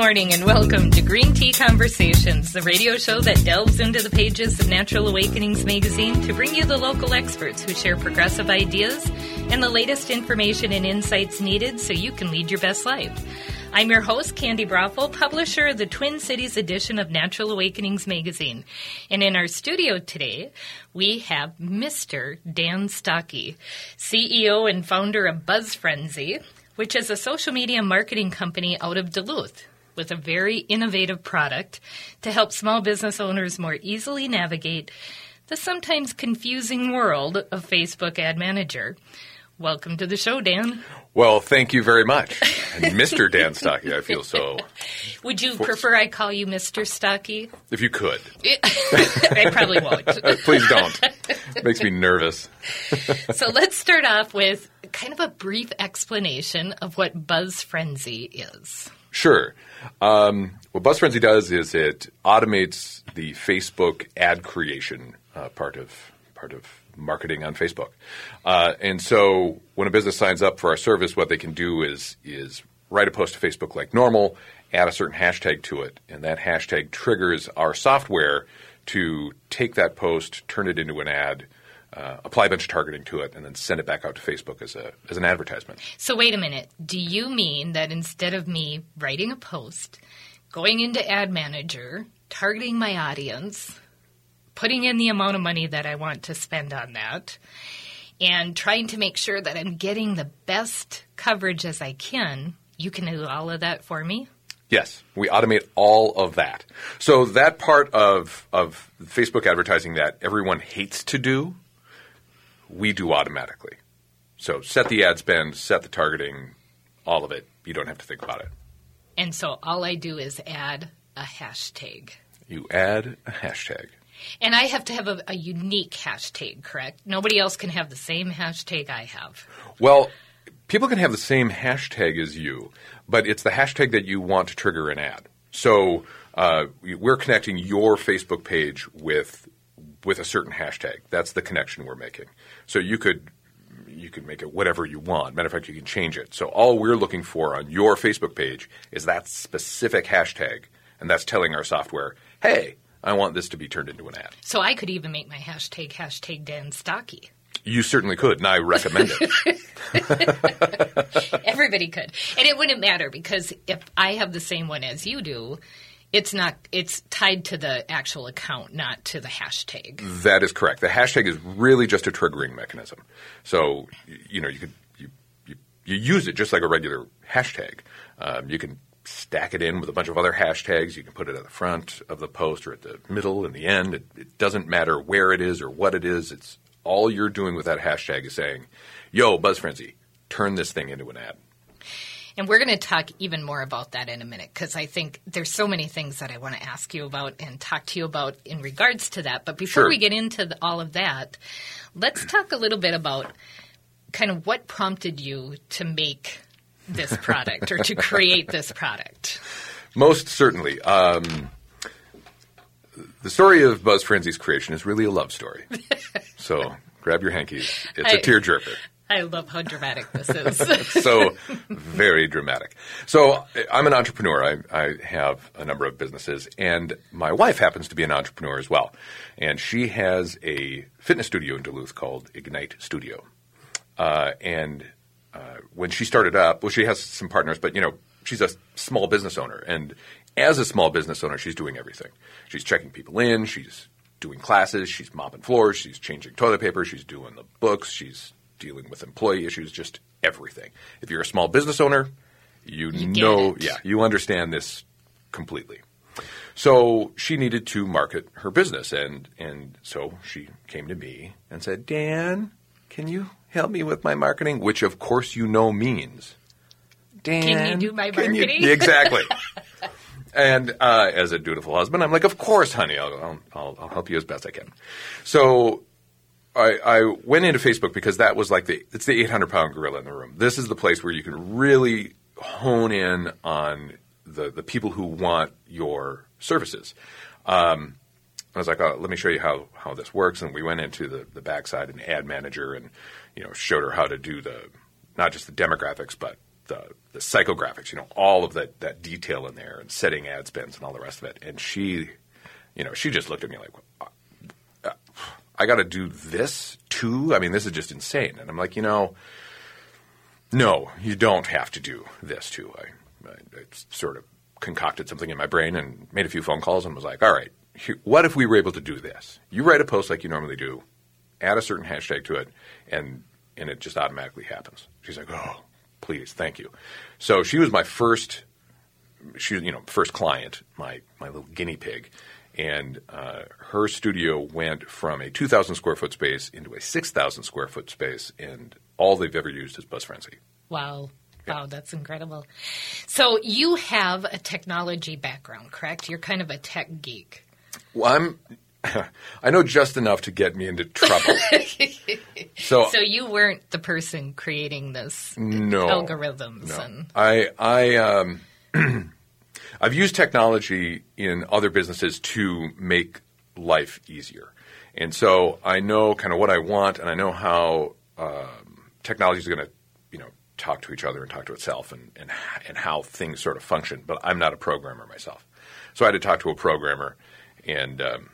morning and welcome to Green Tea Conversations, the radio show that delves into the pages of Natural Awakenings magazine to bring you the local experts who share progressive ideas and the latest information and insights needed so you can lead your best life. I'm your host, Candy Brothel, publisher of the Twin Cities edition of Natural Awakenings magazine. And in our studio today, we have Mr. Dan Stocke, CEO and founder of Buzz Frenzy, which is a social media marketing company out of Duluth with a very innovative product to help small business owners more easily navigate the sometimes confusing world of Facebook Ad Manager. Welcome to the show, Dan. Well, thank you very much. Mr. Dan Stocke, I feel so. Would you prefer I call you Mr. Stocke? If you could. I probably won't. Uh, please don't. It makes me nervous. so let's start off with kind of a brief explanation of what Buzz Frenzy is. Sure. Um, what Buzz Frenzy does is it automates the Facebook ad creation uh, part of part of marketing on Facebook. Uh, and so when a business signs up for our service, what they can do is is write a post to Facebook like normal, add a certain hashtag to it, and that hashtag triggers our software to take that post, turn it into an ad. Uh, apply a bunch of targeting to it and then send it back out to Facebook as a as an advertisement. So wait a minute. Do you mean that instead of me writing a post, going into Ad Manager, targeting my audience, putting in the amount of money that I want to spend on that, and trying to make sure that I'm getting the best coverage as I can, you can do all of that for me? Yes, we automate all of that. So that part of of Facebook advertising that everyone hates to do, we do automatically. So set the ad spend, set the targeting, all of it. You don't have to think about it. And so all I do is add a hashtag. You add a hashtag. And I have to have a, a, unique hashtag, correct? Nobody else can have the same hashtag I have. Well, people can have the same hashtag as you, but it's the hashtag that you want to trigger an ad. So uh, we're connecting your Facebook page with with a certain hashtag. That's the connection we're making. So you could you could make it whatever you want. Matter of fact, you can change it. So all we're looking for on your Facebook page is that specific hashtag, and that's telling our software, hey, I want this to be turned into an ad. So I could even make my hashtag hashtag Dan Stocke. You certainly could, and I recommend it. Everybody could. And it wouldn't matter because if I have the same one as you do, it's not it's tied to the actual account, not to the hashtag. That is correct. The hashtag is really just a triggering mechanism. So, you know, you could you, you, you use it just like a regular hashtag. Um, you can stack it in with a bunch of other hashtags. You can put it at the front of the post or at the middle and the end. It, it, doesn't matter where it is or what it is. It's all you're doing with that hashtag is saying, "Yo, Buzz Frenzy, turn this thing into an ad." And we're going to talk even more about that in a minute because I think there's so many things that I want to ask you about and talk to you about in regards to that. But before sure. we get into the, all of that, let's talk a little bit about kind of what prompted you to make this product or to create this product? Most certainly. Um, the story of Buzz Frenzy's creation is really a love story. so grab your hankies. It's a tearjerker. I love how dramatic this is. so very dramatic. So I'm an entrepreneur. I, I, have a number of businesses, and my wife happens to be an entrepreneur as well. And she has a fitness studio in Duluth called Ignite Studio. Uh, and uh, when she started up, well, she has some partners, but you know, she's a small business owner, and as a small business owner, she's doing everything. She's checking people in, she's doing classes, she's mopping floors, she's changing toilet paper, she's doing the books, she's dealing with employee issues, just everything. If you're a small business owner, you, you know, yeah, you understand this completely. So she needed to market her business, and and so she came to me and said, "Dan, can you help me with my marketing, which of course you know means. Dan, can you do my marketing? You, exactly. and uh, as a dutiful husband, I'm like, of course, honey, I'll, I'll, I'll help you as best I can. So I, I, went into Facebook because that was like the it's the 800 pound gorilla in the room. This is the place where you can really hone in on the the people who want your services. Um, I was like, oh, let me show you how, how this works. And we went into the, the backside and ad manager and, you know, showed her how to do the, not just the demographics, but the the psychographics, you know, all of that that detail in there, and setting ad spends and all the rest of it. And she, you know, she just looked at me like, uh, I got to do this too. I mean, this is just insane. And I'm like, you know, no, you don't have to do this too. I, I, I sort of concocted something in my brain and made a few phone calls and was like, all right, here, what if we were able to do this? You write a post like you normally do, add a certain hashtag to it, and and it just automatically happens. She's like, oh, please, thank you. So she was my first, she you know first client, my my little guinea pig, and uh, her studio went from a 2,000 square foot space into a 6,000 square foot space, and all they've ever used is Buzz Frenzy. Wow. Wow, that's incredible. So you have a technology background, correct? You're kind of a tech geek. Well, I'm. I know just enough to get me into trouble. so, So you weren't the person creating this no algorithms no. and I I um, I've used technology in other businesses to make life easier, and so I know kind of what I want, and I know how um, technology is going to you know talk to each other and talk to itself, and and and how things sort of function. But I'm not a programmer myself, so I had to talk to a programmer, and um,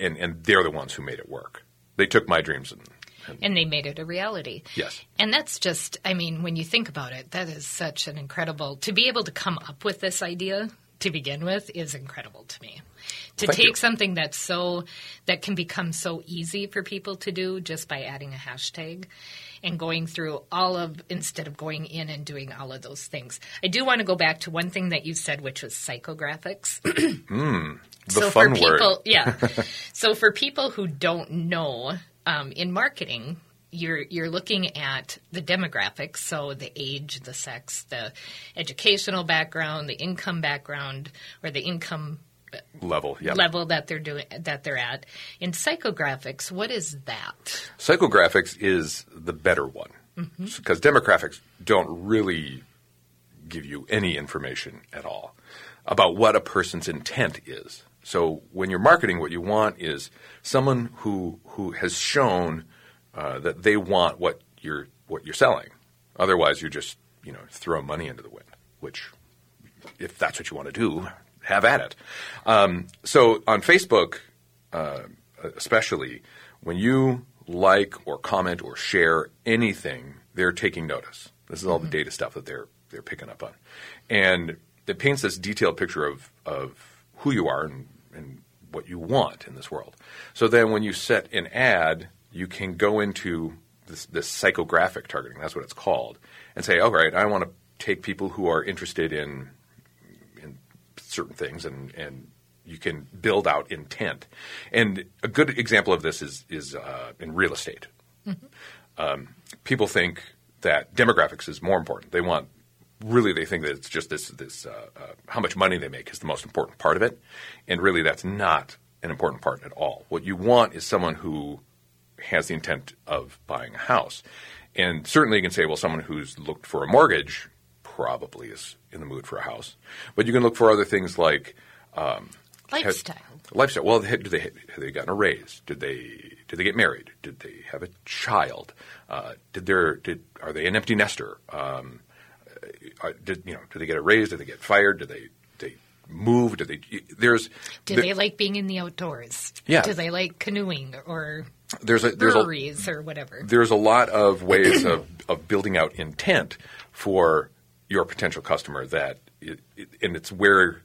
and and they're the ones who made it work. They took my dreams and, and and they made it a reality. yes. And that's just, I mean, when you think about it, that is such an incredible, to be able to come up with this idea to begin with is incredible to me. To Thank take you. something that's so, that can become so easy for people to do just by adding a hashtag and going through all of, instead of going in and doing all of those things. I do want to go back to one thing that you said, which was psychographics. Hmm. The so fun for word. people, yeah. so for people who don't know, um, in marketing, you're you're looking at the demographics, so the age, the sex, the educational background, the income background, or the income level. Yeah. level that they're doing that they're at. In psychographics, what is that? Psychographics is the better one because demographics don't really give you any information at all about what a person's intent is. So when you're marketing, what you want is someone who who has shown uh, that they want what you're what you're selling. Otherwise, you're just you know throw money into the wind. Which, if that's what you want to do, have at it. Um, so on Facebook, uh, especially when you like or comment or share anything, they're taking notice. This is all the data stuff that they're they're picking up on, and it paints this detailed picture of of who you are and, and what you want in this world. So then, when you set an ad, you can go into this, this psychographic targeting. That's what it's called, and say, "All right, I want to take people who are interested in in certain things and and you can build out intent. And a good example of this is is uh, in real estate. Um, people think that demographics is more important. They want really they think that it's just this this uh, uh, how much money they make is the most important part of it, and really that's not an important part at all. What you want is someone who has the intent of buying a house, and certainly you can say, well, someone who's looked for a mortgage probably is in the mood for a house, but you can look for other things like um, Lifestyle. lifestyle. Well, did they have they gotten a raise? Did they did they get married? Did they have a child? Uh, did there did are they an empty nester? Um, did you know? Did they get a raise? Do they get fired? Do they they move? Did they? There's Do there- they like being in the outdoors? Yeah. Do they like canoeing or there's a there's a or whatever? there's a lot of ways of, of building out intent for your potential customer that it, it, and it's where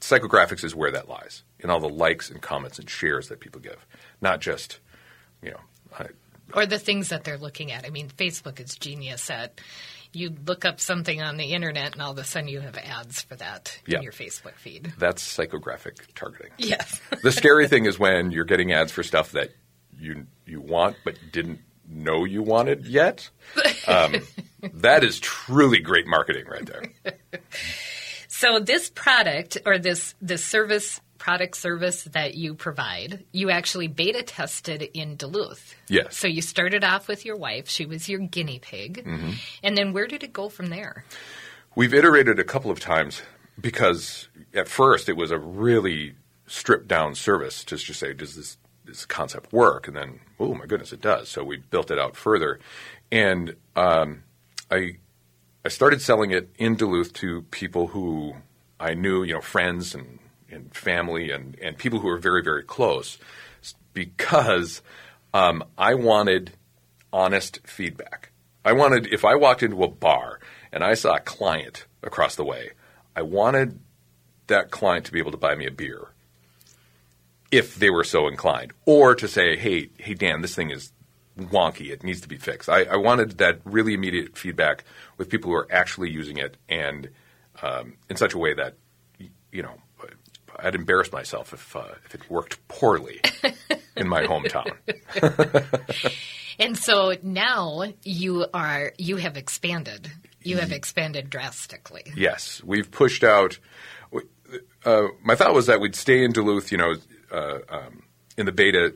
psychographics is where that lies in all the likes and comments and shares that people give not just you know I, or the things that they're looking at. I mean, Facebook is genius at you look up something on the internet and all of a sudden you have ads for that Yeah. in your Facebook feed. that's psychographic targeting Yes. the scary thing is when you're getting ads for stuff that you you want but didn't know you wanted yet um, that is truly great marketing right there so this product or this this service product service that you provide, you actually beta tested in Duluth. Yes. So you started off with your wife, she was your guinea pig. Mm-hmm. And then where did it go from there? We've iterated a couple of times because at first it was a really stripped down service to just say, does this, this concept work? And then, oh my goodness, it does. So we built it out further. And um, I, I started selling it in Duluth to people who I knew, you know, friends and, and family and, and people who are very, very close because um, I wanted honest feedback. I wanted, if I walked into a bar and I saw a client across the way, I wanted that client to be able to buy me a beer if they were so inclined, or to say, "Hey, hey, Dan, this thing is wonky. It needs to be fixed." I, I wanted that really immediate feedback with people who are actually using it, and um, in such a way that you know I'd embarrass myself if uh, if it worked poorly in my hometown. and so now you are you have expanded. You have expanded drastically. Yes, we've pushed out. Uh, my thought was that we'd stay in Duluth, you know, uh, um, in the beta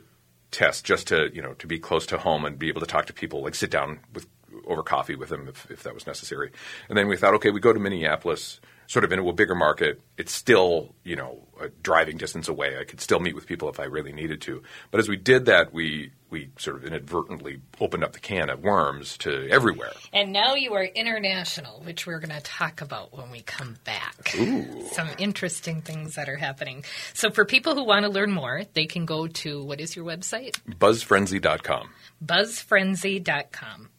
test, just to you know to be close to home and be able to talk to people, like sit down with over coffee with them if, if that was necessary. And then we thought, okay, we go to Minneapolis sort of into a bigger market. It's still, you know, a driving distance away. I could still meet with people if I really needed to. But as we did that, we we sort of inadvertently opened up the can of worms to everywhere. And now you are international, which we're going to talk about when we come back. Ooh. Some interesting things that are happening. So for people who want to learn more, they can go to what is your website? Buzzfrenzy.com. Buzzfrenzy.com.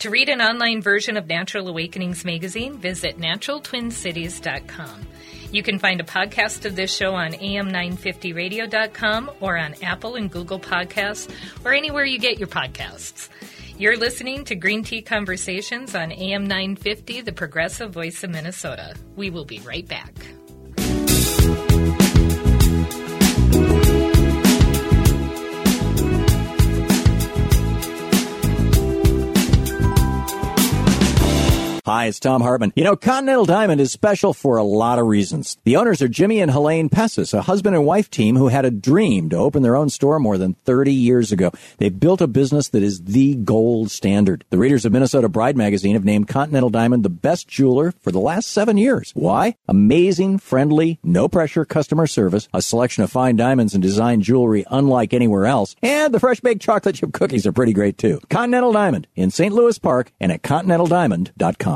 To read an online version of Natural Awakenings magazine, visit naturaltwincities.com. You can find a podcast of this show on am950radio.com or on Apple and Google Podcasts or anywhere you get your podcasts. You're listening to Green Tea Conversations on AM 950, the progressive voice of Minnesota. We will be right back. Hi, it's Thom Hartmann. You know, Continental Diamond is special for a lot of reasons. The owners are Jimmy and Helene Pessis, a husband and wife team who had a dream to open their own store more than 30 years ago. They built a business that is the gold standard. The readers of Minnesota Bride magazine have named Continental Diamond the best jeweler for the last seven years. Why? Amazing, friendly, no pressure customer service, a selection of fine diamonds and design jewelry unlike anywhere else, and the fresh baked chocolate chip cookies are pretty great too. Continental Diamond in St. Louis Park and at continentaldiamond.com.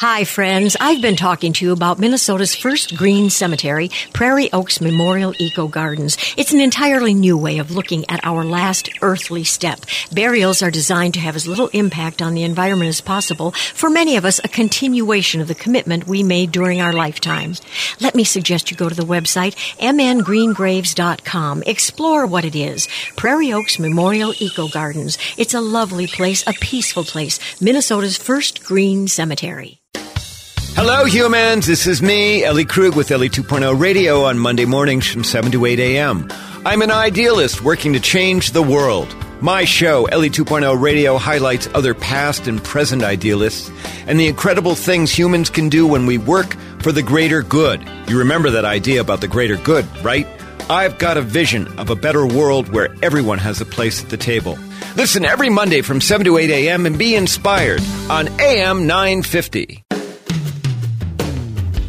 Hi, friends. I've been talking to you about Minnesota's first green cemetery, Prairie Oaks Memorial Eco Gardens. It's an entirely new way of looking at our last earthly step. Burials are designed to have as little impact on the environment as possible. For many of us, a continuation of the commitment we made during our lifetime. Let me suggest you go to the website mngreengraves.com. Explore what it is. Prairie Oaks Memorial Eco Gardens. It's a lovely place, a peaceful place. Minnesota's first green cemetery. Hello, humans. This is me, Ellie Krug, with Ellie 2.0 Radio on Monday mornings from 7 to 8 a.m. I'm an idealist working to change the world. My show, Ellie 2.0 Radio, highlights other past and present idealists and the incredible things humans can do when we work for the greater good. You remember that idea about the greater good, right? I've got a vision of a better world where everyone has a place at the table. Listen every Monday from 7 to 8 a.m. and be inspired on AM 950.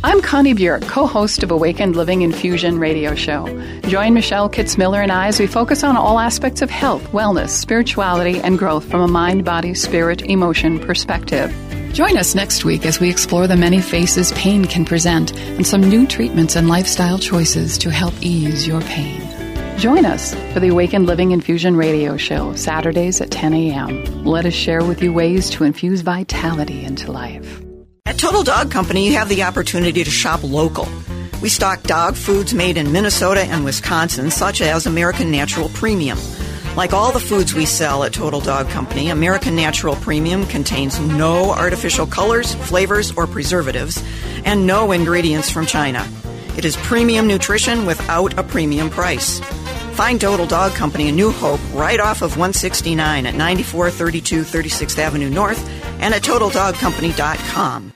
I'm Connie Bjork, co-host of Awakened Living Infusion radio show. Join Michelle Kitzmiller and I as we focus on all aspects of health, wellness, spirituality, and growth from a mind, body, spirit, emotion perspective. Join us next week as we explore the many faces pain can present and some new treatments and lifestyle choices to help ease your pain. Join us for the Awakened Living Infusion radio show, Saturdays at 10 a.m. Let us share with you ways to infuse vitality into life. At Total Dog Company, you have the opportunity to shop local. We stock dog foods made in Minnesota and Wisconsin, such as American Natural Premium. Like all the foods we sell at Total Dog Company, American Natural Premium contains no artificial colors, flavors, or preservatives, and no ingredients from China. It is premium nutrition without a premium price. Find Total Dog Company in New Hope right off of 169 at 9432 36th Avenue North and at TotalDogCompany.com.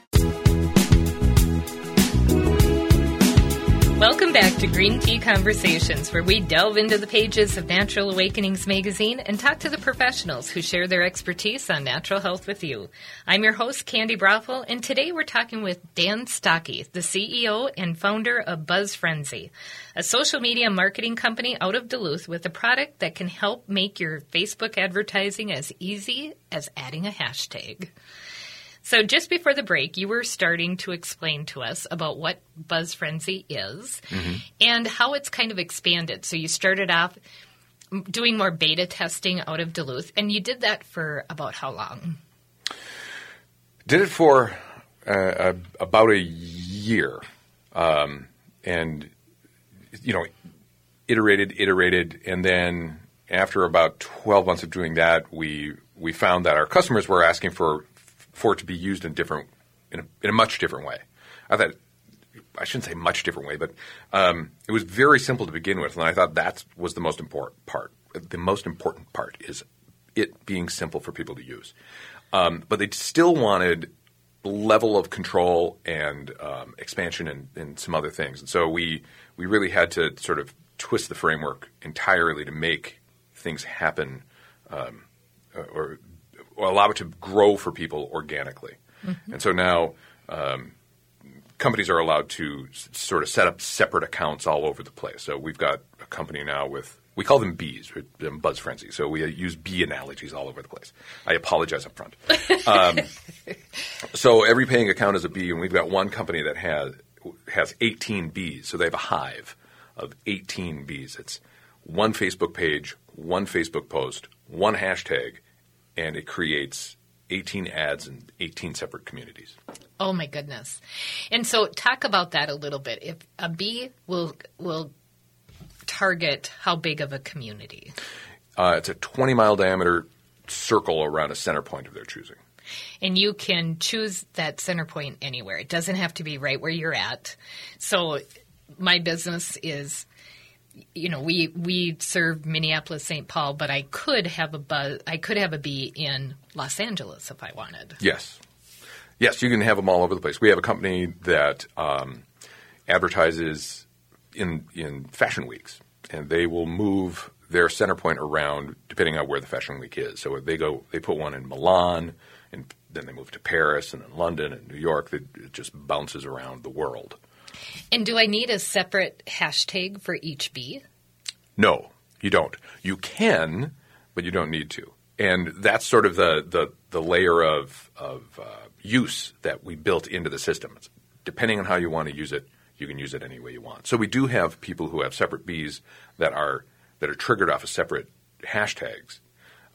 back to Green Tea Conversations, where we delve into the pages of Natural Awakenings magazine and talk to the professionals who share their expertise on natural health with you. I'm your host, Candy Brothel, and today we're talking with Dan Stocke, the CEO and founder of Buzz Frenzy, a social media marketing company out of Duluth with a product that can help make your Facebook advertising as easy as adding a hashtag. So just before the break, you were starting to explain to us about what Buzz Frenzy is and how it's kind of expanded. So you started off doing more beta testing out of Duluth, and you did that for about how long? Did it for uh, uh, about a year, um, and you know, iterated, iterated, and then after about twelve months of doing that, we we found that our customers were asking for for it to be used in different in a, in a much different way. I thought I shouldn't say much different way, but um, it was very simple to begin with, and I thought that was the most important part. The most important part is it being simple for people to use. Um, but they still wanted level of control and um, expansion and, and some other things, and so we we really had to sort of twist the framework entirely to make things happen um, or or allow it to grow for people organically. And so now um, companies are allowed to s- sort of set up separate accounts all over the place. So we've got a company now with we call them bees, um, Buzz Frenzy. So we use bee analogies all over the place. I apologize up front. Um, so every paying account is a bee, and we've got one company that has has 18 bees. So they have a hive of 18 bees. It's one Facebook page, one Facebook post, one hashtag, and it creates 18 ads in 18 separate communities. Oh my goodness! And so, talk about that a little bit. If a bee will will target how big of a community? Uh, it's a 20 mile diameter circle around a center point of their choosing. And you can choose that center point anywhere. It doesn't have to be right where you're at. So my business is you know, we we serve Minneapolis, St. Paul, but I could have a buzz, I could have a bee in Los Angeles if I wanted. Yes. Yes, you can have them all over the place. We have a company that um, advertises in in fashion weeks, and they will move their center point around depending on where the fashion week is. So they go, they put one in Milan, and then they move to Paris, and then London, and New York. It it just bounces around the world. And do I need a separate hashtag for each bee? No, you don't. You can, but you don't need to. And that's sort of the the, the layer of of uh, use that we built into the system. It's, depending on how you want to use it, you can use it any way you want. So we do have people who have separate bees that are that are triggered off of separate hashtags,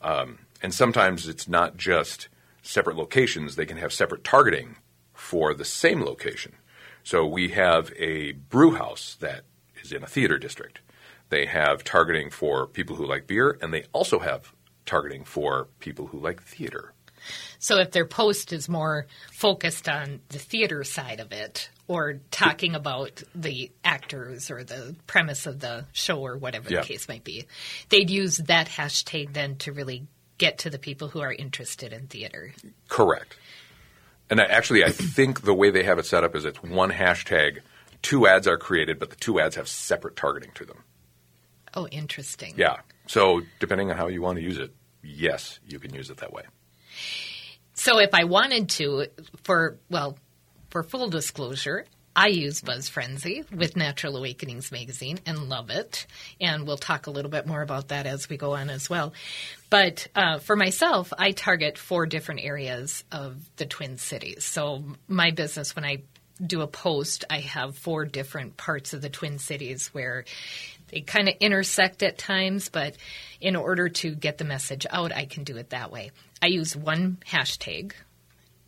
um, and sometimes it's not just separate locations. They can have separate targeting for the same location. So we have a brew house that is in a theater district. They have targeting for people who like beer, and they also have targeting for people who like theater. So if their post is more focused on the theater side of it or talking about the actors or the premise of the show or whatever Yeah. the case might be, they'd use that hashtag then to really get to the people who are interested in theater. Correct. And I, actually, I think the way they have it set up is it's one hashtag, two ads are created, but the two ads have separate targeting to them. Oh, interesting. Yeah. So depending on how you want to use it, yes, you can use it that way. So if I wanted to, for well, for full disclosure, I use Buzz Frenzy with Natural Awakenings magazine and love it. And we'll talk a little bit more about that as we go on as well. But uh, for myself, I target four different areas of the Twin Cities. So my business, when I do a post, I have four different parts of the Twin Cities where they kind of intersect at times, but in order to get the message out, I can do it that way. I use one hashtag,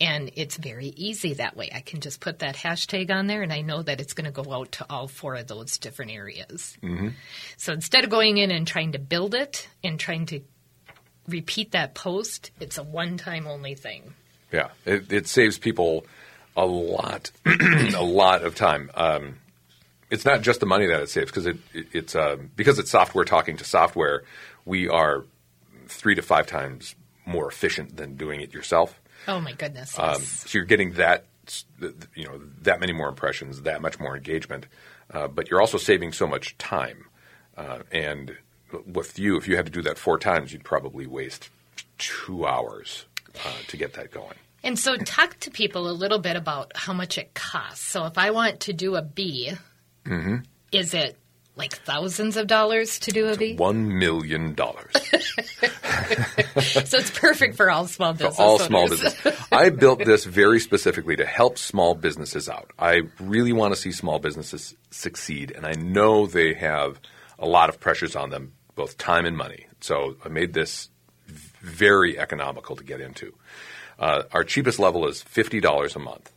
and it's very easy that way. I can just put that hashtag on there, and I know that it's going to go out to all four of those different areas. Mm-hmm. So instead of going in and trying to build it and trying to repeat that post, it's a one time only thing. Yeah, it, it saves people a lot, a lot of time. Um, it's not just the money that it saves because it, it, it's um, because it's software talking to software. We are three to five times more efficient than doing it yourself. Oh my goodness. Um, so you're getting that s- th- th- you know that many more impressions, that much more engagement, uh, but you're also saving so much time. Uh, and with you, if you had to do that four times, you'd probably waste two hours uh, to get that going. And so, talk to people a little bit about how much it costs. So, if I want to do a B, Mm-hmm. is it like thousands of dollars to do a B? One million dollars so it's perfect for all small for business. all small owners. business. I built this very specifically to help small businesses out. I really want to see small businesses succeed, and I know they have a lot of pressures on them, both time and money. So I made this very economical to get into. Uh, our cheapest level is fifty dollars a month,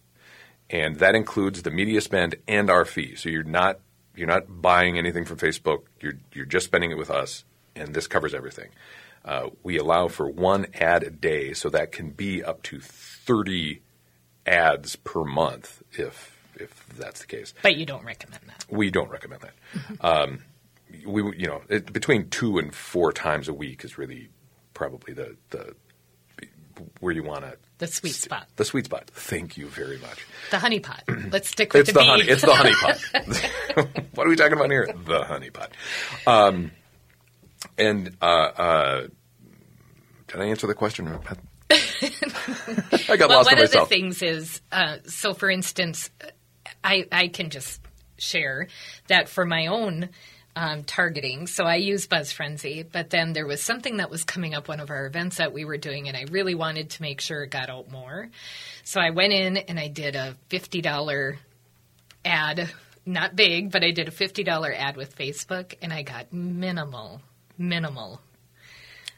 and that includes the media spend and our fee. So you're not you're not buying anything from Facebook. You're you're just spending it with us, and this covers everything. Uh, we allow for one ad a day, so that can be up to thirty ads per month, if if that's the case. But you don't recommend that. We don't recommend that. Um, we, you know, it, between two and four times a week is really probably the the where you want to The sweet spot. the sweet spot. Thank you very much. The honey pot. Let's stick with It's the, the honey. It's the honey pot. what are we talking about here? The honey pot. Um, and uh, uh, did I answer the question? I got well, lost one of the things is, uh, so for instance, I, I can just share that for my own um, targeting. So I use Buzz Frenzy, but then there was something that was coming up one of our events that we were doing, and I really wanted to make sure it got out more. So I went in and I did a fifty dollar ad, not big, but I did a fifty dollar ad with Facebook, and I got minimal, minimal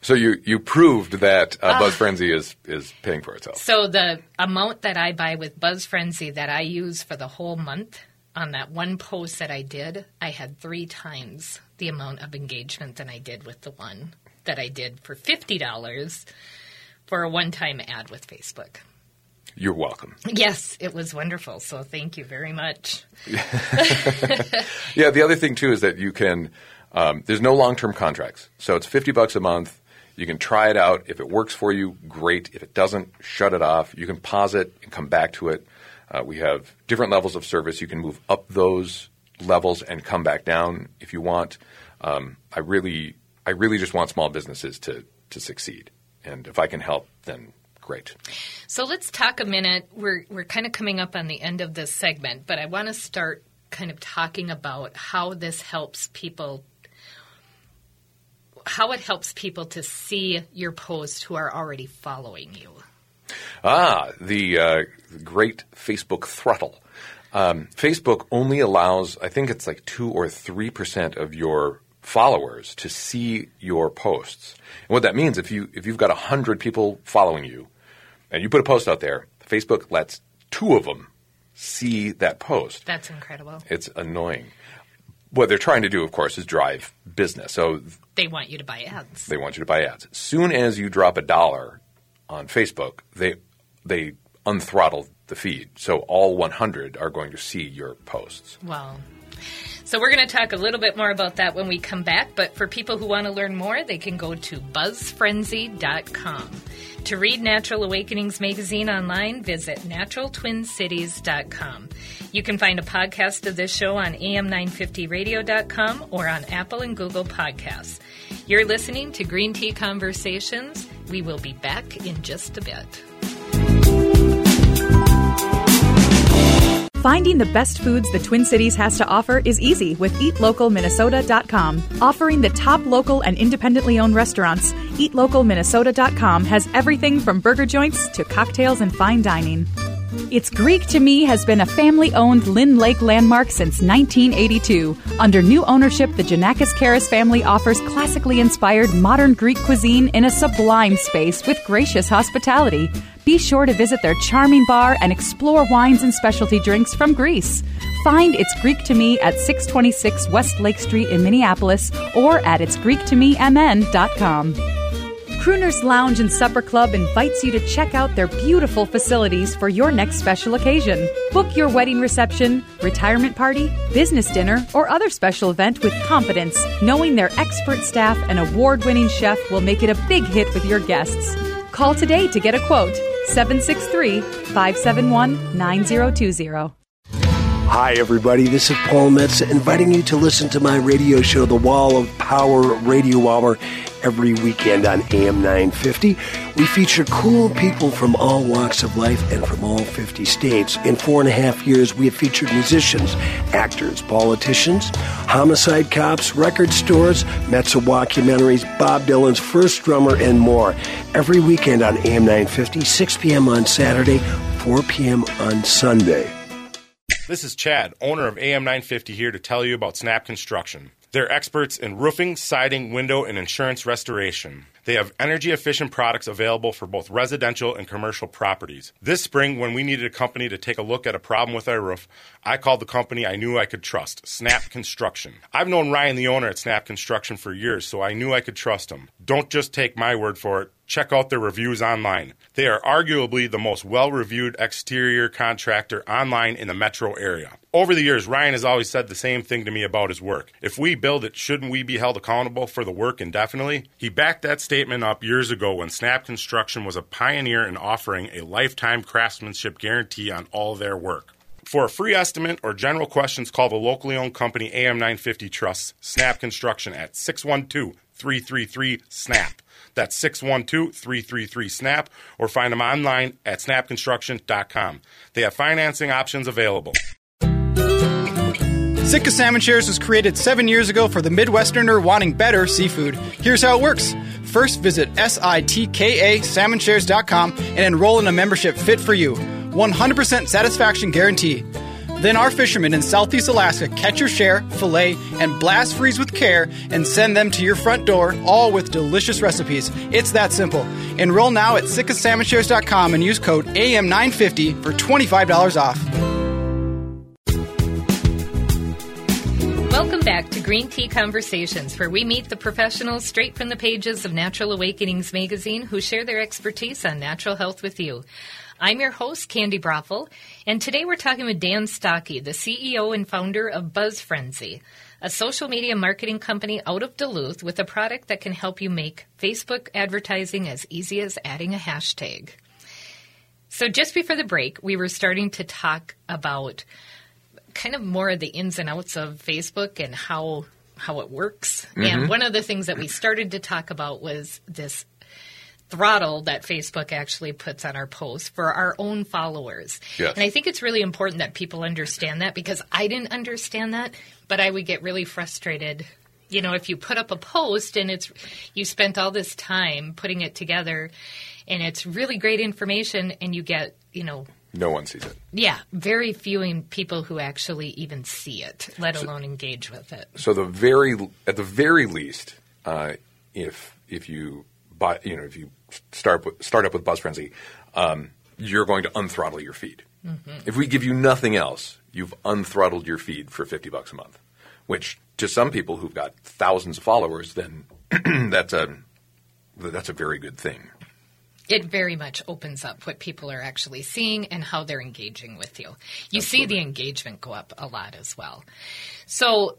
So you you proved that uh. Buzz Frenzy is is paying for itself. So the amount that I buy with Buzz Frenzy that I use for the whole month on that one post that I did, I had three times the amount of engagement than I did with the one that I did for fifty dollars for a one-time ad with Facebook. You're welcome. Yes, it was wonderful. So thank you very much. Yeah, the other thing too is that you can. Um, there's no long-term contracts, so it's fifty bucks a month. You can try it out. If it works for you, great. If it doesn't, shut it off. You can pause it and come back to it. Uh, we have different levels of service. You can move up those levels and come back down if you want. Um, I really, I really just want small businesses to to succeed, and if I can help, then great. So let's talk a minute. We're we're kind of coming up on the end of this segment, but I want to start kind of talking about how this helps people how it helps people to see your post who are already following you. Ah, the uh, great Facebook throttle. Um, Facebook only allows, I think it's like two or three percent of your followers to see your posts. And what that means, if you if you've got hundred people following you, and you put a post out there, Facebook lets two of them see that post. That's incredible. It's annoying. What they're trying to do, of course, is drive business. So They want you to buy ads. they want you to buy ads. Soon as you drop a dollar on Facebook, they they unthrottle the feed. So all 100 are going to see your posts. Wow. So we're going to talk a little bit more about that when we come back, but for people who want to learn more, they can go to buzzfrenzy.com. To read Natural Awakenings magazine online, visit naturaltwincities.com. You can find a podcast of this show on am950radio.com or on Apple and Google Podcasts. You're listening to Green Tea Conversations. We will be back in just a bit. Finding the best foods the Twin Cities has to offer is easy with eatlocalminnesota.com. Offering the top local and independently owned restaurants, eatlocalminnesota.com has everything from burger joints to cocktails and fine dining. It's Greek to Me has been a family owned Lyn-Lake landmark since 1982. Under new ownership, the Janakis Karis family offers classically inspired modern Greek cuisine in a sublime space with gracious hospitality. Be sure to visit their charming bar and explore wines and specialty drinks from Greece. Find It's Greek to Me at 626 West Lake Street in Minneapolis or at itsgreektomemn.com. Crooners Lounge and Supper Club invites you to check out their beautiful facilities for your next special occasion. Book your wedding reception, retirement party, business dinner, or other special event with confidence, knowing their expert staff and award winning chef will make it a big hit with your guests. Call today to get a quote 763 571 9020. Hi, everybody. This is Paul Metz inviting you to listen to my radio show, The Wall of Power Radio Hour, every weekend on AM 950. We feature cool people from all walks of life and from all 50 states. In four and a half years, we have featured musicians, actors, politicians, homicide cops, record stores, Metza documentaries, Bob Dylan's first drummer, and more. Every weekend on AM 950, 6 p.m. on Saturday, 4 p.m. on Sunday. This is Chad, owner of AM 950, here to tell you about Snap Construction. They're experts in roofing, siding, window, and insurance restoration. They have energy efficient products available for both residential and commercial properties. This spring, when we needed a company to take a look at a problem with our roof, I called the company I knew I could trust, Snap Construction. I've known Ryan, the owner at Snap Construction, for years, so I knew I could trust him. Don't just take my word for it. Check out their reviews online. They are arguably the most well reviewed exterior contractor online in the metro area. Over the years, Ryan has always said the same thing to me about his work. If we build it, shouldn't we be held accountable for the work indefinitely? He backed that statement up years ago when Snap Construction was a pioneer in offering a lifetime craftsmanship guarantee on all their work. For a free estimate or general questions, call the locally owned company AM950 Trust, Snap Construction at 612 333 SNAP. That's 612 333 SNAP, or find them online at snapconstruction.com. They have financing options available. Sitka Salmon Shares was created seven years ago for the Midwesterner wanting better seafood. Here's how it works. First, visit S-I-T-K-A salmonshares.com and enroll in a membership fit for you. 100% satisfaction guarantee. Then our fishermen in Southeast Alaska catch your share, fillet, and blast freeze with care and send them to your front door, all with delicious recipes. It's that simple. Enroll now at sitkasalmonshares.com and use code AM950 for $25 off. Back to Green Tea Conversations, where we meet the professionals straight from the pages of Natural Awakenings magazine who share their expertise on natural health with you. I'm your host, Candy Brothel, and today we're talking with Dan Stocke, the CEO and founder of Buzz Frenzy, a social media marketing company out of Duluth with a product that can help you make Facebook advertising as easy as adding a hashtag. So, just before the break, we were starting to talk about kind of more of the ins and outs of Facebook and how how it works. Mm-hmm. And one of the things that we started to talk about was this throttle that Facebook actually puts on our posts for our own followers. Yes. And I think it's really important that people understand that because I didn't understand that, but I would get really frustrated. You know, if you put up a post and it's you spent all this time putting it together and it's really great information and you get, you know, no one sees it. Yeah, very few people who actually even see it, let so, alone engage with it. So the very at the very least, uh, if if you buy, you know, if you start start up with Buzz Frenzy, um, you're going to unthrottle your feed. Mm-hmm. If we give you nothing else, you've unthrottled your feed for fifty bucks a month, which to some people who've got thousands of followers, then that's a that's a very good thing. It very much opens up what people are actually seeing and how they're engaging with you. You Absolutely. see the engagement go up a lot as well. So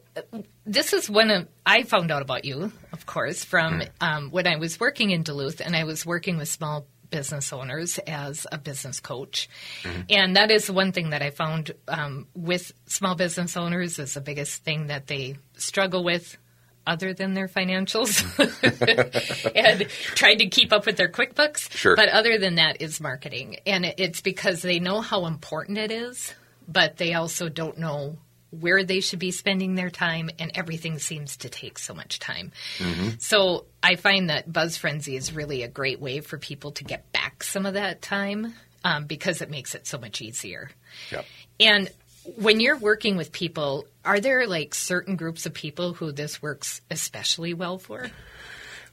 this is one of I found out about you, of course, from mm. um, when I was working in Duluth and I was working with small business owners as a business coach. Mm-hmm. And that is one thing that I found um, with small business owners is the biggest thing that they struggle with other than their financials and tried to keep up with their QuickBooks. Sure. But other than that is marketing. And it's because they know how important it is, but they also don't know where they should be spending their time, and everything seems to take so much time. Mm-hmm. So I find that Buzz Frenzy is really a great way for people to get back some of that time um, because it makes it so much easier. Yep. And when you're working with people, are there like certain groups of people who this works especially well for?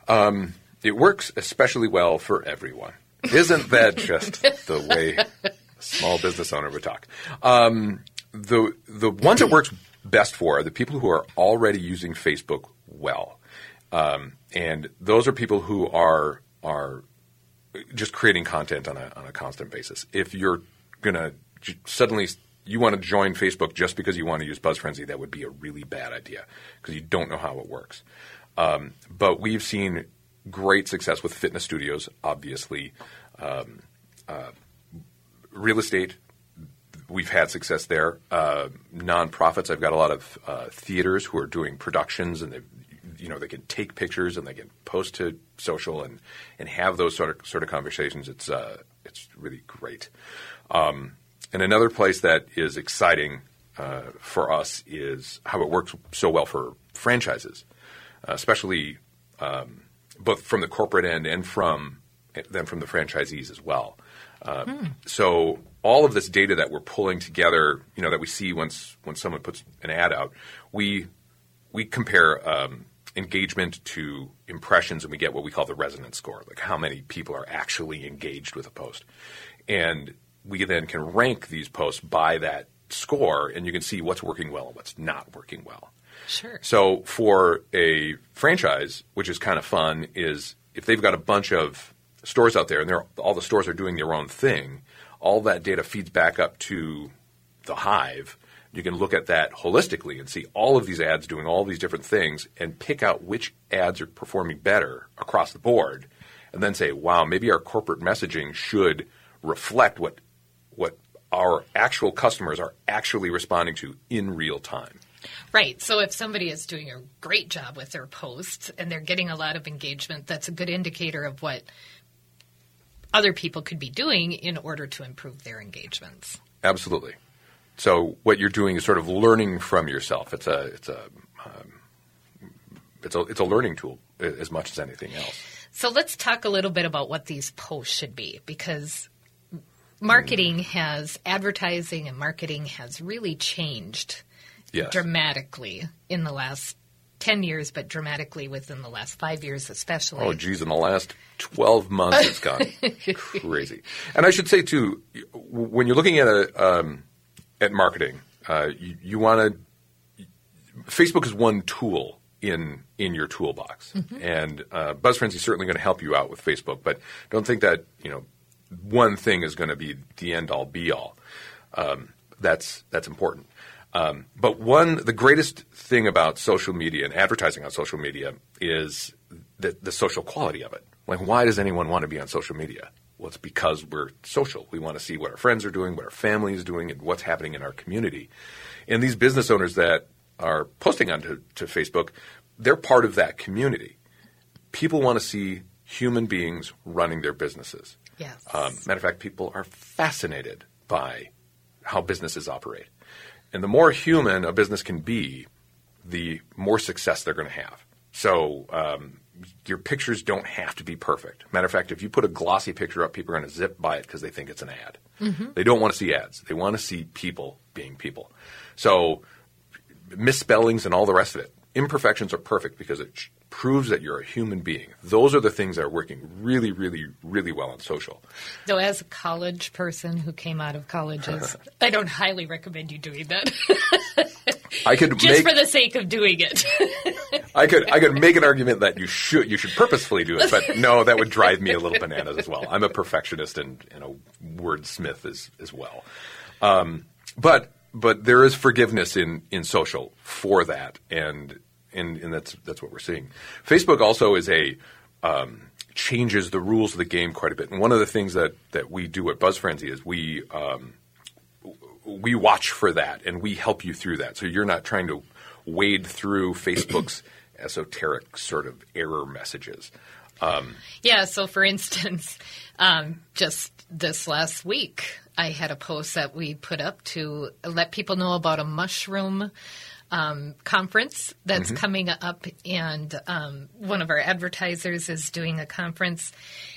Um, it works especially well for everyone. Isn't that just the way a small business owner would talk? Um, the the ones it works best for are the people who are already using Facebook well, um, and those are people who are are just creating content on a on a constant basis. If you're gonna suddenly you want to join Facebook just because you want to use Buzz Frenzy, that would be a really bad idea because you don't know how it works. Um, but we've seen great success with fitness studios, obviously, um, uh, real estate, we've had success there. Uh, nonprofits, I've got a lot of uh, theaters who are doing productions, and they, you know, they can take pictures and they can post to social and and have those sort of sort of conversations. It's uh, it's really great. Um, and another place that is exciting uh, for us is how it works so well for franchises, uh, especially um, both from the corporate end and from then from the franchisees as well. Uh, Hmm. So all of this data that we're pulling together, you know, that we see once when someone puts an ad out, we we compare um, engagement to impressions, and we get what we call the resonance score, like how many people are actually engaged with a post, and we then can rank these posts by that score, and you can see what's working well and what's not working well. Sure. So for a franchise, which is kind of fun, is if they've got a bunch of stores out there and they're, all the stores are doing their own thing, all that data feeds back up to the hive. You can look at that holistically and see all of these ads doing all these different things and pick out which ads are performing better across the board, and then say, "Wow, maybe our corporate messaging should reflect what what our actual customers are actually responding to in real time." Right. So if somebody is doing a great job with their posts and they're getting a lot of engagement, that's a good indicator of what other people could be doing in order to improve their engagements. Absolutely. So what you're doing is sort of learning from yourself. It's a it's a um, it's a it's a learning tool as much as anything else. So let's talk a little bit about what these posts should be because marketing has advertising and marketing has really changed Yes. dramatically in the last 10 years but dramatically within the last 5 years especially. Oh, geez, in the last 12 months, it's gone crazy. And I should say, too, when you're looking at a, um, at marketing, uh, you, you want to. Facebook is one tool in in your toolbox, Mhm. and uh, Buzz Frenzy is certainly going to help you out with Facebook. But don't think that you know one thing is going to be the end all be all. Um, that's that's important. Um, but one, the greatest thing about social media and advertising on social media is the, the social quality of it. Like, why does anyone want to be on social media? Well, it's because we're social. We want to see what our friends are doing, what our family is doing, and what's happening in our community. And these business owners that are posting onto to Facebook, they're part of that community. People want to see human beings running their businesses. Yes. Um, matter of fact, people are fascinated by how businesses operate. And the more human a business can be, the more success they're going to have. So um, your pictures don't have to be perfect. Matter of fact, if you put a glossy picture up, people are going to zip by it because they think it's an ad. Mhm. They don't want to see ads. They want to see people being people. So misspellings and all the rest of it. Imperfections are perfect because it proves that you're a human being. Those are the things that are working really, really, really well on social. So, as a college person who came out of colleges, I don't highly recommend you doing that. I could Just make for the sake of doing it. I could I could make an argument that you should you should purposefully do it, but no, that would drive me a little bananas as well. I'm a perfectionist and, and a wordsmith as as well. Um, but but there is forgiveness in in social for that, and and, and that's that's what we're seeing. Facebook also is a um, changes the rules of the game quite a bit, and one of the things that that we do at Buzz Frenzy is we um, we watch for that and we help you through that. So you're not trying to wade through Facebook's esoteric sort of error messages. Um, Yeah, so for instance, um, just this last week, I had a post that we put up to let people know about a mushroom um, conference that's Mhm. coming up, and um, one of our advertisers is doing a conference,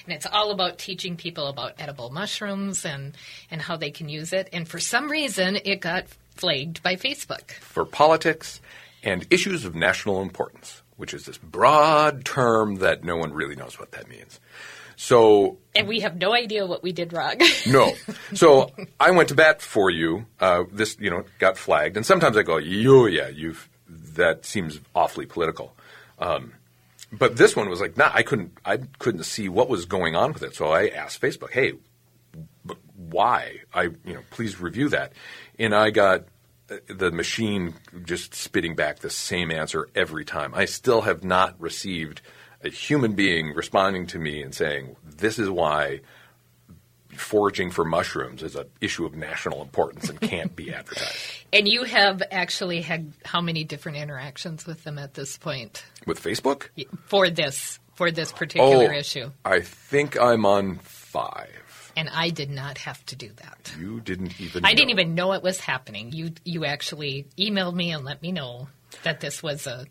and it's all about teaching people about edible mushrooms and and how they can use it. And for some reason, it got flagged by Facebook. for politics and issues of national importance, which is this broad term that no one really knows what that means. So And we have no idea what we did wrong. No. So I went to bat for you. Uh, this, you know, got flagged, and sometimes I go, "Yo, yeah, you've that seems awfully political." Um, but this one was like, nah, I couldn't, I couldn't see what was going on with it. So I asked Facebook, "Hey, but why? I, you know, please review that." And I got uh, the machine just spitting back the same answer every time. I still have not received a human being responding to me and saying, "This is why." foraging for mushrooms is an issue of national importance and can't be advertised. And you have actually had how many different interactions with them at this point With Facebook? for this for this particular Oh, issue? I think I'm on five. And I did not have to do that. You didn't even. I didn't even know it was happening. You you actually emailed me and let me know that this was a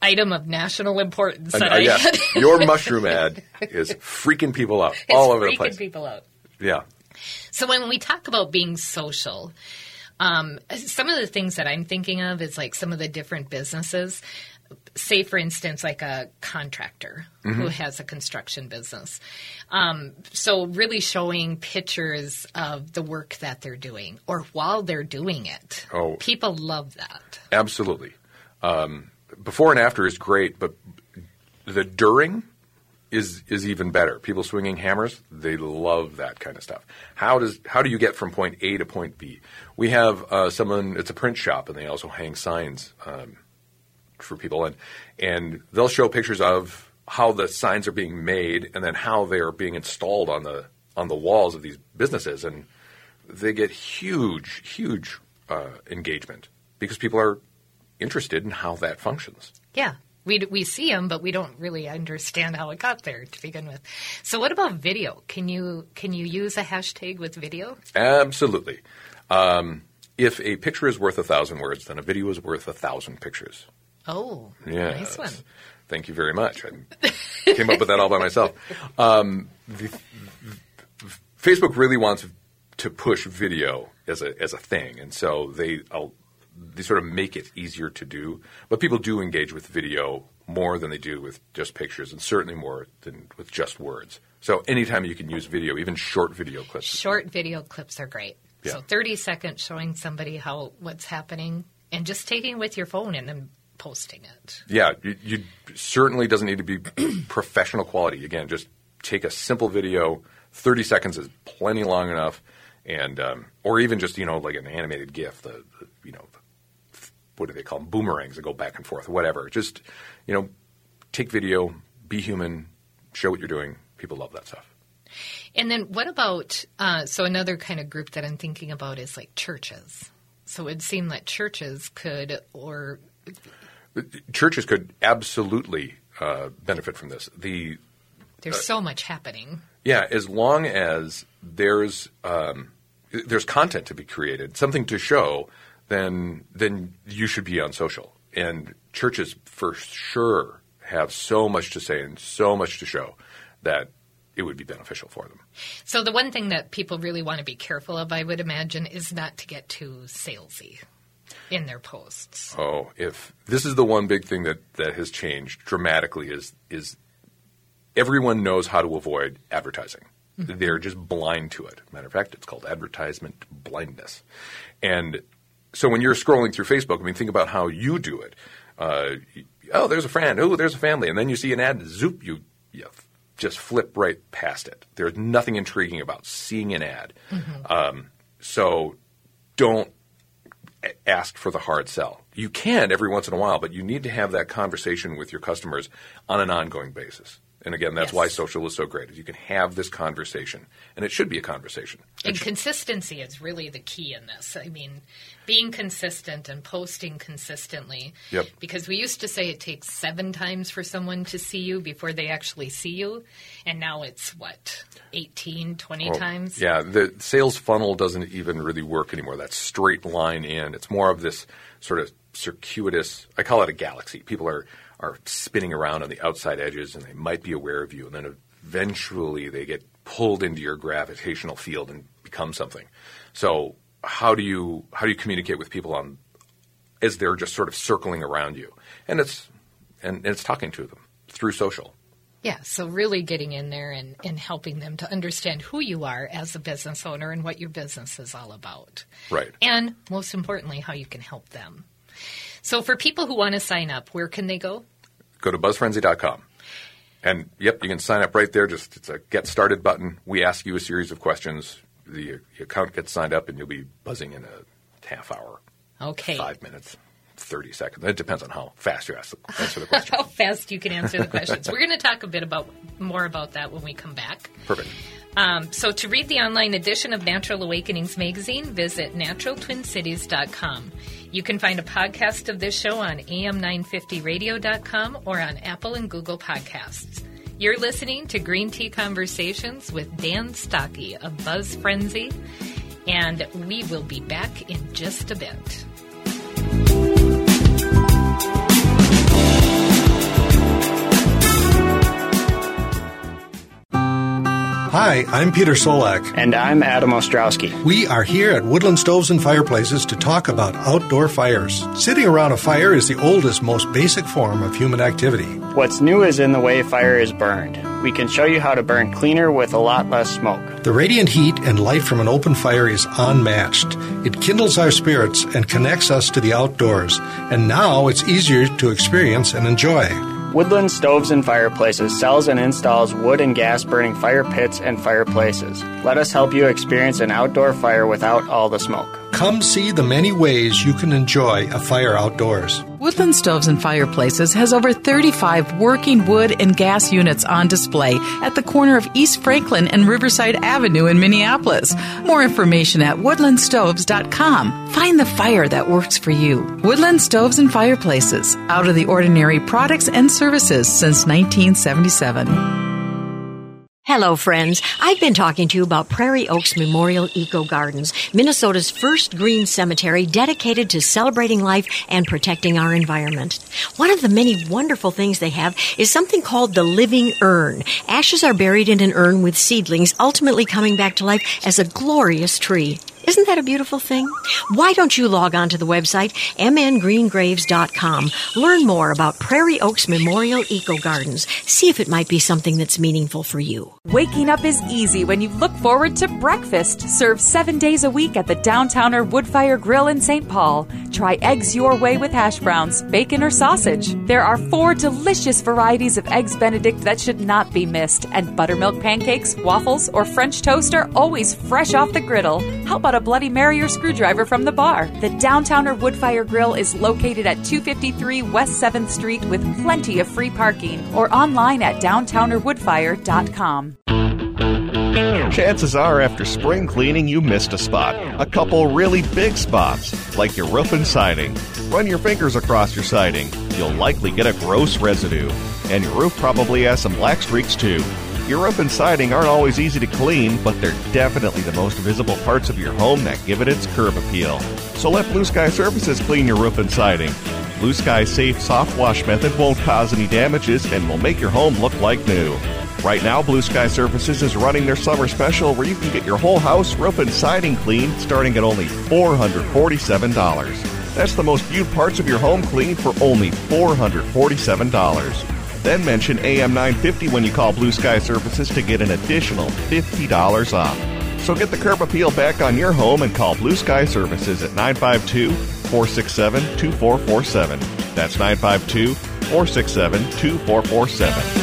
item of national importance uh, had. your mushroom ad is freaking people out It's all over the freaking place. people out. Yeah. So when we talk about being social, um, some of the things that I'm thinking of is like some of the different businesses. Say, for instance, like a contractor who Mhm. has a construction business. Um, so, really showing pictures of the work that they're doing or while they're doing it. Oh. People love that. Absolutely. Um, before and after is great, but the during is is even better. People swinging hammers, they love that kind of stuff. How does how do you get from point A to point B? We have uh, someone. It's a print shop, and they also hang signs um, for people, and and they'll show pictures of how the signs are being made, and then how they are being installed on the on the walls of these businesses, and they get huge, huge uh, engagement because people are interested in how that functions. Yeah. We, we see them, but we don't really understand how it got there to begin with. So, what about video? Can you can you use a hashtag with video? Absolutely. Um, if a picture is worth a thousand words, then a video is worth a thousand pictures. Oh, Yeah. nice one. Thank you very much. I came up with that all by myself. Um, the, Facebook really wants to push video as a as a thing, and so they uh, they sort of make it easier to do. But people do engage with video more than they do with just pictures, and certainly more than with just words. So anytime you can use video, even short video clips, Short video clips are great. Yeah. So, 30 seconds showing somebody how what's happening and just taking it with your phone and then posting it. Yeah, you, you certainly doesn't need to be professional quality. Again, just take a simple video. Thirty seconds is plenty long enough, and um, or even just you know like an animated GIF. The, the you know what do they call them? Boomerangs that go back and forth. Whatever. Just you know, take video, be human, show what you're doing. People love that stuff. And then what about uh, so another kind of group that I'm thinking about is like churches. So it would seem that churches could or Churches could absolutely uh, benefit from this. The there's Uh, so much happening. Yeah, as long as there's um, there's content to be created, something to show, then then you should be on social. And churches for sure have so much to say and so much to show that it would be beneficial for them. So the one thing that people really want to be careful of, I would imagine, is not to get too salesy in their posts. Oh, if this is the one big thing that, that has changed dramatically is is everyone knows how to avoid advertising. Mhm. They're just blind to it. Matter of fact, it's called advertisement blindness. And so when you're scrolling through Facebook, I mean, think about how you do it. Uh, oh, there's a friend. Oh, there's a family. And then you see an ad, zoop, you, you just flip right past it. There's nothing intriguing about seeing an ad. Um, so don't ask for the hard sell. You can every once in a while, but you need to have that conversation with your customers on an ongoing basis. And again, that's Yes. why social is so great. Is you can have this conversation, and it should be a conversation. And consistency is really the key in this. I mean, being consistent and posting consistently. Yep. Because we used to say it takes seven times for someone to see you before they actually see you. And now it's what, 18, 20 Well, times? Yeah, the sales funnel doesn't even really work anymore. That straight line in. It's more of this sort of circuitous. I call it a galaxy. People are are spinning around on the outside edges, and they might be aware of you, and then eventually they get pulled into your gravitational field and become something. So how do you how do you communicate with people on as they're just sort of circling around you? And it's and, and it's talking to them through social. Yeah, so really getting in there and, and helping them to understand who you are as a business owner and what your business is all about. Right. And most importantly, how you can help them. So for people who want to sign up, where can they go? go to buzzfrenzy.com. And yep, you can sign up right there. Just it's a get started button. We ask you a series of questions. The, the account gets signed up, and you'll be buzzing in a half hour, Okay. five minutes. 30 seconds. It depends on how fast you ask the, answer the question. How fast you can answer the questions. We're going to talk a bit about more about that when we come back. Perfect. Um, so to read the online edition of Natural Awakenings magazine, visit naturaltwincities.com. You can find a podcast of this show on am950radio.com or on Apple and Google Podcasts. You're listening to Green Tea Conversations with Dan Stocke of Buzz Frenzy, and we will be back in just a bit. Hi, I'm Peter Solak. And I'm Adam Ostrowski. We are here at Woodland Stoves and Fireplaces to talk about outdoor fires. Sitting around a fire is the oldest, most basic form of human activity. What's new is in the way fire is burned. We can show you how to burn cleaner with a lot less smoke. The radiant heat and light from an open fire is unmatched. It kindles our spirits and connects us to the outdoors. And now it's easier to experience and enjoy. Woodland Stoves and Fireplaces sells and installs wood and gas burning fire pits and fireplaces. Let us help you experience an outdoor fire without all the smoke. Come see the many ways you can enjoy a fire outdoors. Woodland Stoves and Fireplaces has over 35 working wood and gas units on display at the corner of East Franklin and Riverside Avenue in Minneapolis. More information at woodlandstoves.com. Find the fire that works for you. Woodland Stoves and Fireplaces, out of the ordinary products and services since 1977. Hello, friends. I've been talking to you about Prairie Oaks Memorial Eco Gardens, Minnesota's first green cemetery dedicated to celebrating life and protecting our environment. One of the many wonderful things they have is something called the living urn. Ashes are buried in an urn with seedlings ultimately coming back to life as a glorious tree. Isn't that a beautiful thing? Why don't you log on to the website mngreengraves.com. Learn more about Prairie Oaks Memorial Eco Gardens. See if it might be something that's meaningful for you. Waking up is easy when you look forward to breakfast. Served seven days a week at the Downtowner Woodfire Grill in St. Paul. Try eggs your way with hash browns, bacon, or sausage. There are four delicious varieties of Eggs Benedict that should not be missed, and buttermilk pancakes, waffles, or French toast are always fresh off the griddle. How about a Bloody Mary or screwdriver from the bar? The Downtowner Woodfire Grill is located at 253 West 7th Street with plenty of free parking, or online at downtownerwoodfire.com. Chances are, after spring cleaning, you missed a spot. A couple really big spots, like your roof and siding. Run your fingers across your siding. You'll likely get a gross residue. And your roof probably has some black streaks too. Your roof and siding aren't always easy to clean, but they're definitely the most visible parts of your home that give it its curb appeal. So let Blue Sky Services clean your roof and siding. Blue Sky's safe soft wash method won't cause any damages and will make your home look like new. Right now, Blue Sky Services is running their summer special where you can get your whole house, roof, and siding cleaned starting at only $447. That's the most viewed parts of your home cleaned for only $447. Then mention AM950 when you call Blue Sky Services to get an additional $50 off. So get the curb appeal back on your home and call Blue Sky Services at 952 467 2447. That's 952 467 2447.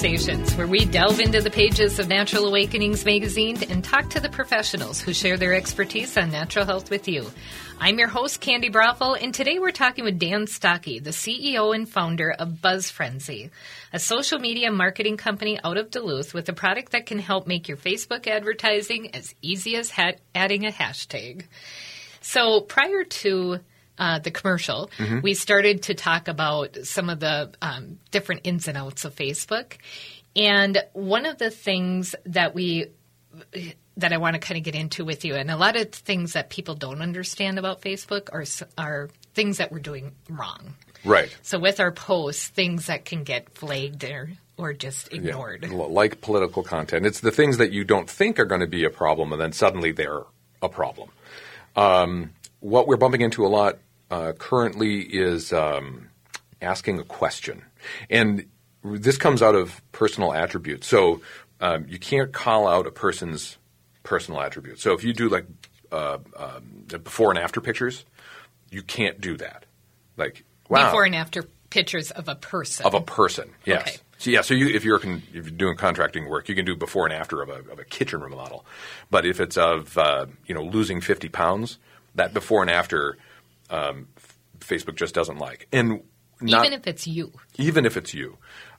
Conversations, where we delve into the pages of Natural Awakenings magazine and talk to the professionals who share their expertise on natural health with you. I'm your host, Candi Broeffle, and today we're talking with Dan Stocke, the CEO and founder of Buzz Frenzy, a social media marketing company out of Duluth with a product that can help make your Facebook advertising as easy as ha- adding a hashtag. So prior to uh, the commercial, Mhm. we started to talk about some of the um, different ins and outs of Facebook. And one of the things that we that I want to kind of get into with you, and a lot of things that people don't understand about Facebook are are things that we're doing wrong. Right. So with our posts, things that can get flagged or or just ignored. Yeah, like political content. It's the things that you don't think are going to be a problem, and then suddenly they're a problem. Um, what we're bumping into a lot uh, currently is um, asking a question. And this comes out of personal attributes. So um, you can't call out a person's personal attributes. So if you do like uh, um, before and after pictures, you can't do that. Like, wow. Before and after pictures of a person. Of a person, yes. Okay. So yeah, so you, if you're con- if you're doing contracting work, you can do before and after of a, of a kitchen remodel. But if it's of uh, you know losing 50 pounds, that before and after, um, Facebook just doesn't like. And not, Even if it's you. even if it's you,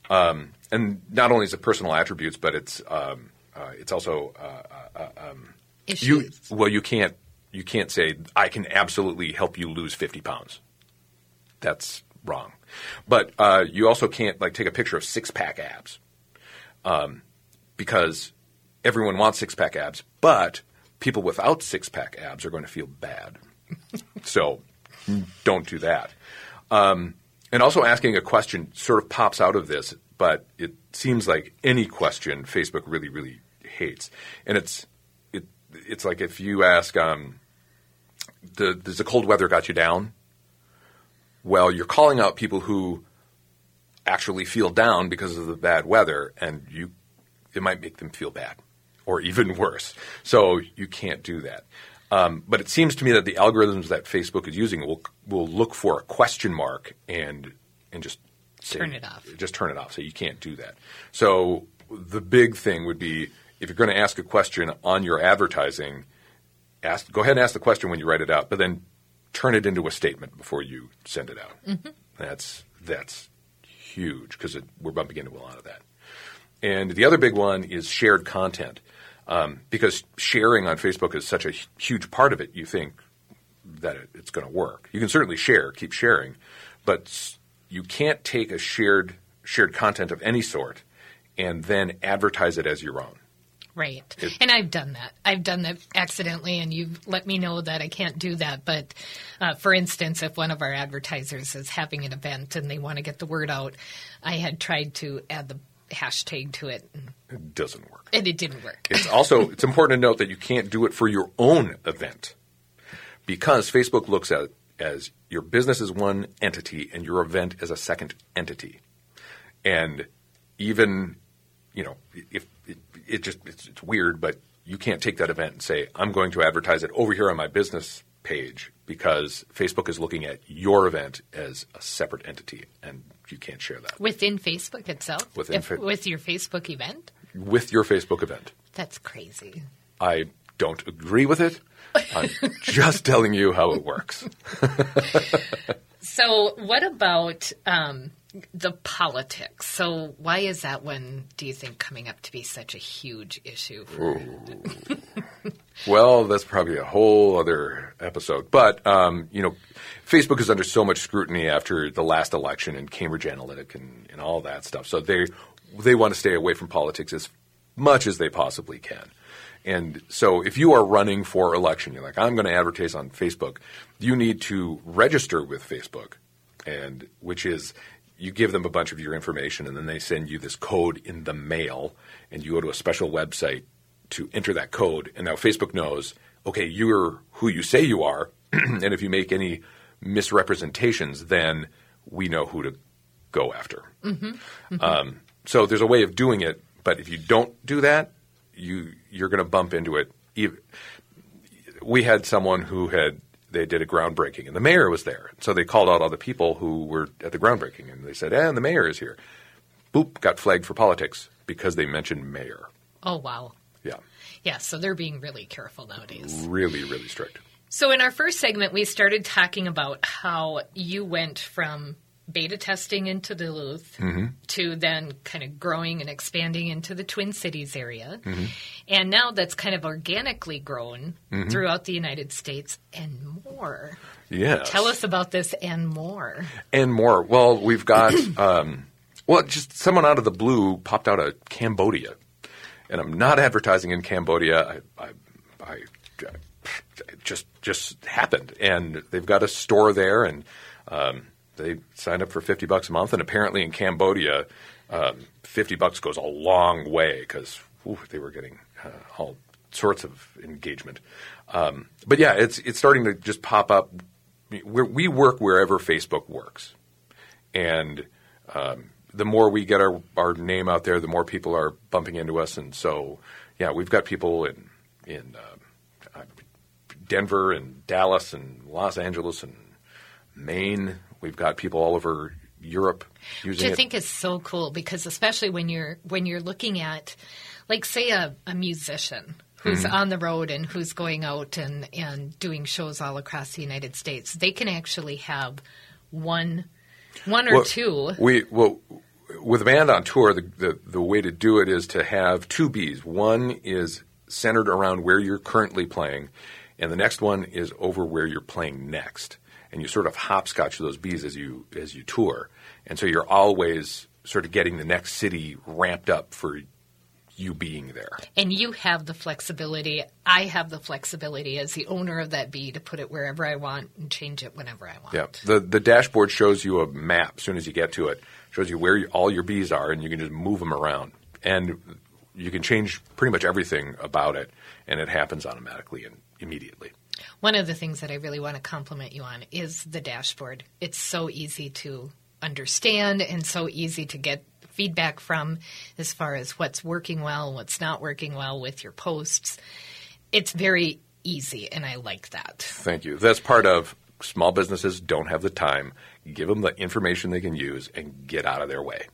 um, and not only is it personal attributes, but it's um, uh, it's also uh, uh, um, you. Well, you can't you can't say I can absolutely help you lose 50 pounds. That's wrong. But uh, you also can't like take a picture of six pack abs, um, because everyone wants six pack abs, but people without six pack abs are going to feel bad. so don't do that. Um, and also asking a question sort of pops out of this, but it seems like any question Facebook really, really hates. And it's it it's like if you ask, um, the, does the cold weather got you down? Well, you're calling out people who actually feel down because of the bad weather, and you it might make them feel bad or even worse. So you can't do that. Um, but it seems to me that the algorithms that Facebook is using will will look for a question mark and and just say, Turn it off. Just turn it off. So you can't do that. So the big thing would be if you're going to ask a question on your advertising, ask go ahead and ask the question when you write it out, but then turn it into a statement before you send it out. Mhm. That's that's huge because we're bumping into a lot of that. And the other big one is shared content. Um, because sharing on Facebook is such a huge part of it, you think that it, it's going to work. You can certainly share, keep sharing, but you can't take a shared shared content of any sort and then advertise it as your own. Right. It- and I've done that. I've done that accidentally, and you've let me know that I can't do that. But uh, for instance, if one of our advertisers is having an event and they want to get the word out, I had tried to add the hashtag to it, It doesn't work. and it didn't work. It's also it's important to note that you can't do it for your own event because Facebook looks at it as your business is one entity and your event is a second entity. And even you know if it, it just it's, it's weird, but you can't take that event and say I'm going to advertise it over here on my business page because Facebook is looking at your event as a separate entity and you can't share that Within Facebook itself? Within If- Fa- with your Facebook event? with your Facebook event. That's crazy. I don't agree with it. I'm just telling you how it works. So, what about um, the politics? So, why is that one, do you think, coming up to be such a huge issue? For, Well, that's probably a whole other episode. But, um, you know, Facebook is under so much scrutiny after the last election and Cambridge Analytic and, and all that stuff. So they, they want to stay away from politics as much as they possibly can. And so if you are running for election, you're like, I'm going to advertise on Facebook, you need to register with Facebook, and which is you give them a bunch of your information and then they send you this code in the mail and you go to a special website to enter that code. And now Facebook knows, okay, you're who you say you are, and if you make any misrepresentations, then we know who to go after. Mhm. Mhm. Um, so there's a way of doing it, but if you don't do that, you you're going to bump into it. We had someone who had they did a groundbreaking, and the mayor was there. So they called out all the people who were at the groundbreaking, and they said, "And the mayor is here." Boop, got flagged for politics because they mentioned mayor. oh, wow. Yeah, so they're being really careful nowadays. really, really strict. So, in our first segment, we started talking about how you went from beta testing into Duluth Mm-hmm. to then kind of growing and expanding into the Twin Cities area. Mm-hmm. And now that's kind of organically grown Mhm. throughout the United States and more. Yes. Tell us about this and more. and more. Well, we've got um, well, just someone out of the blue popped out of Cambodia, and I'm not advertising in Cambodia. I, I, I, it just just happened, and they've got a store there, and um, they signed up for fifty bucks a month, and apparently in Cambodia, um, fifty bucks goes a long way because they were getting uh, all sorts of engagement. Um, but yeah, it's it's starting to just pop up. We're, we work wherever Facebook works, and um, the more we get our, our name out there, the more people are bumping into us. And so, yeah, we've got people in in uh, uh, Denver and Dallas and Los Angeles and Maine. We've got people all over Europe Which I it. think is so cool because especially when you're when you're looking at like say a, a musician who's Mhm. on the road and who's going out and, and doing shows all across the United States, they can actually have one one or Well, two We well with a band on tour, the, the the way to do it is to have two bees. One is centered around where you're currently playing, and the next one is over where you're playing next. And you sort of hopscotch those bees as you as you tour, and so you're always sort of getting the next city ramped up for you being there. and you have the flexibility. I have the flexibility as the owner of that bee to put it wherever I want and change it whenever I want. Yeah, the the dashboard shows you a map as soon as you get to it. Shows you where you, all your bees are, and you can just move them around, and you can change pretty much everything about it, and it happens automatically and immediately. One of the things that I really want to compliment you on is the dashboard. It's so easy to understand and so easy to get feedback from as far as what's working well, what's not working well with your posts. It's very easy, and I like that. Thank you. That's part of small businesses don't have the time. Give them the information they can use and get out of their way.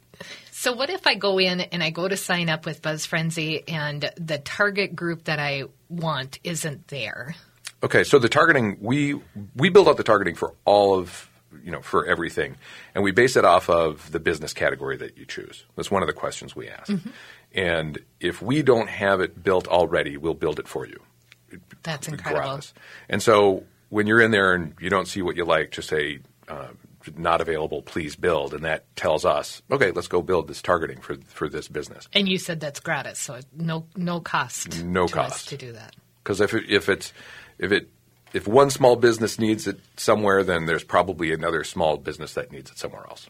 So, what if I go in and I go to sign up with Buzz Frenzy and the target group that I want isn't there? Okay, so the targeting we we build out the targeting for all of you know for everything, and we base it off of the business category that you choose. That's one of the questions we ask. Mhm. And if we don't have it built already, we'll build it for you. That's incredible. gratis. And so when you're in there and you don't see what you like, just say uh, not available. Please build, and that tells us okay, let's go build this targeting for for this business. And you said that's gratis, so no no cost. No to cost. to do that. Because if it, if it's if it if one small business needs it somewhere, then there's probably another small business that needs it somewhere else.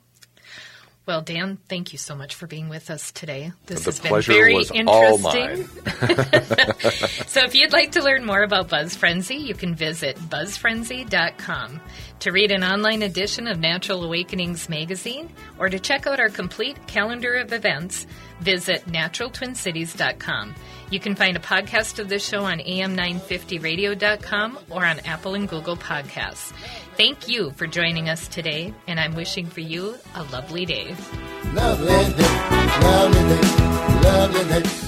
Well, Dan, thank you so much for being with us today. This the has been very was all interesting. mine. So if you'd like to learn more about Buzz Frenzy, you can visit buzzfrenzy.com to read an online edition of Natural Awakenings magazine or to check out our complete calendar of events, visit naturaltwincities.com. You can find a podcast of this show on am950radio.com or on Apple and Google Podcasts. Thank you for joining us today, and I'm wishing for you a lovely day. Lovely day, lovely day, lovely day.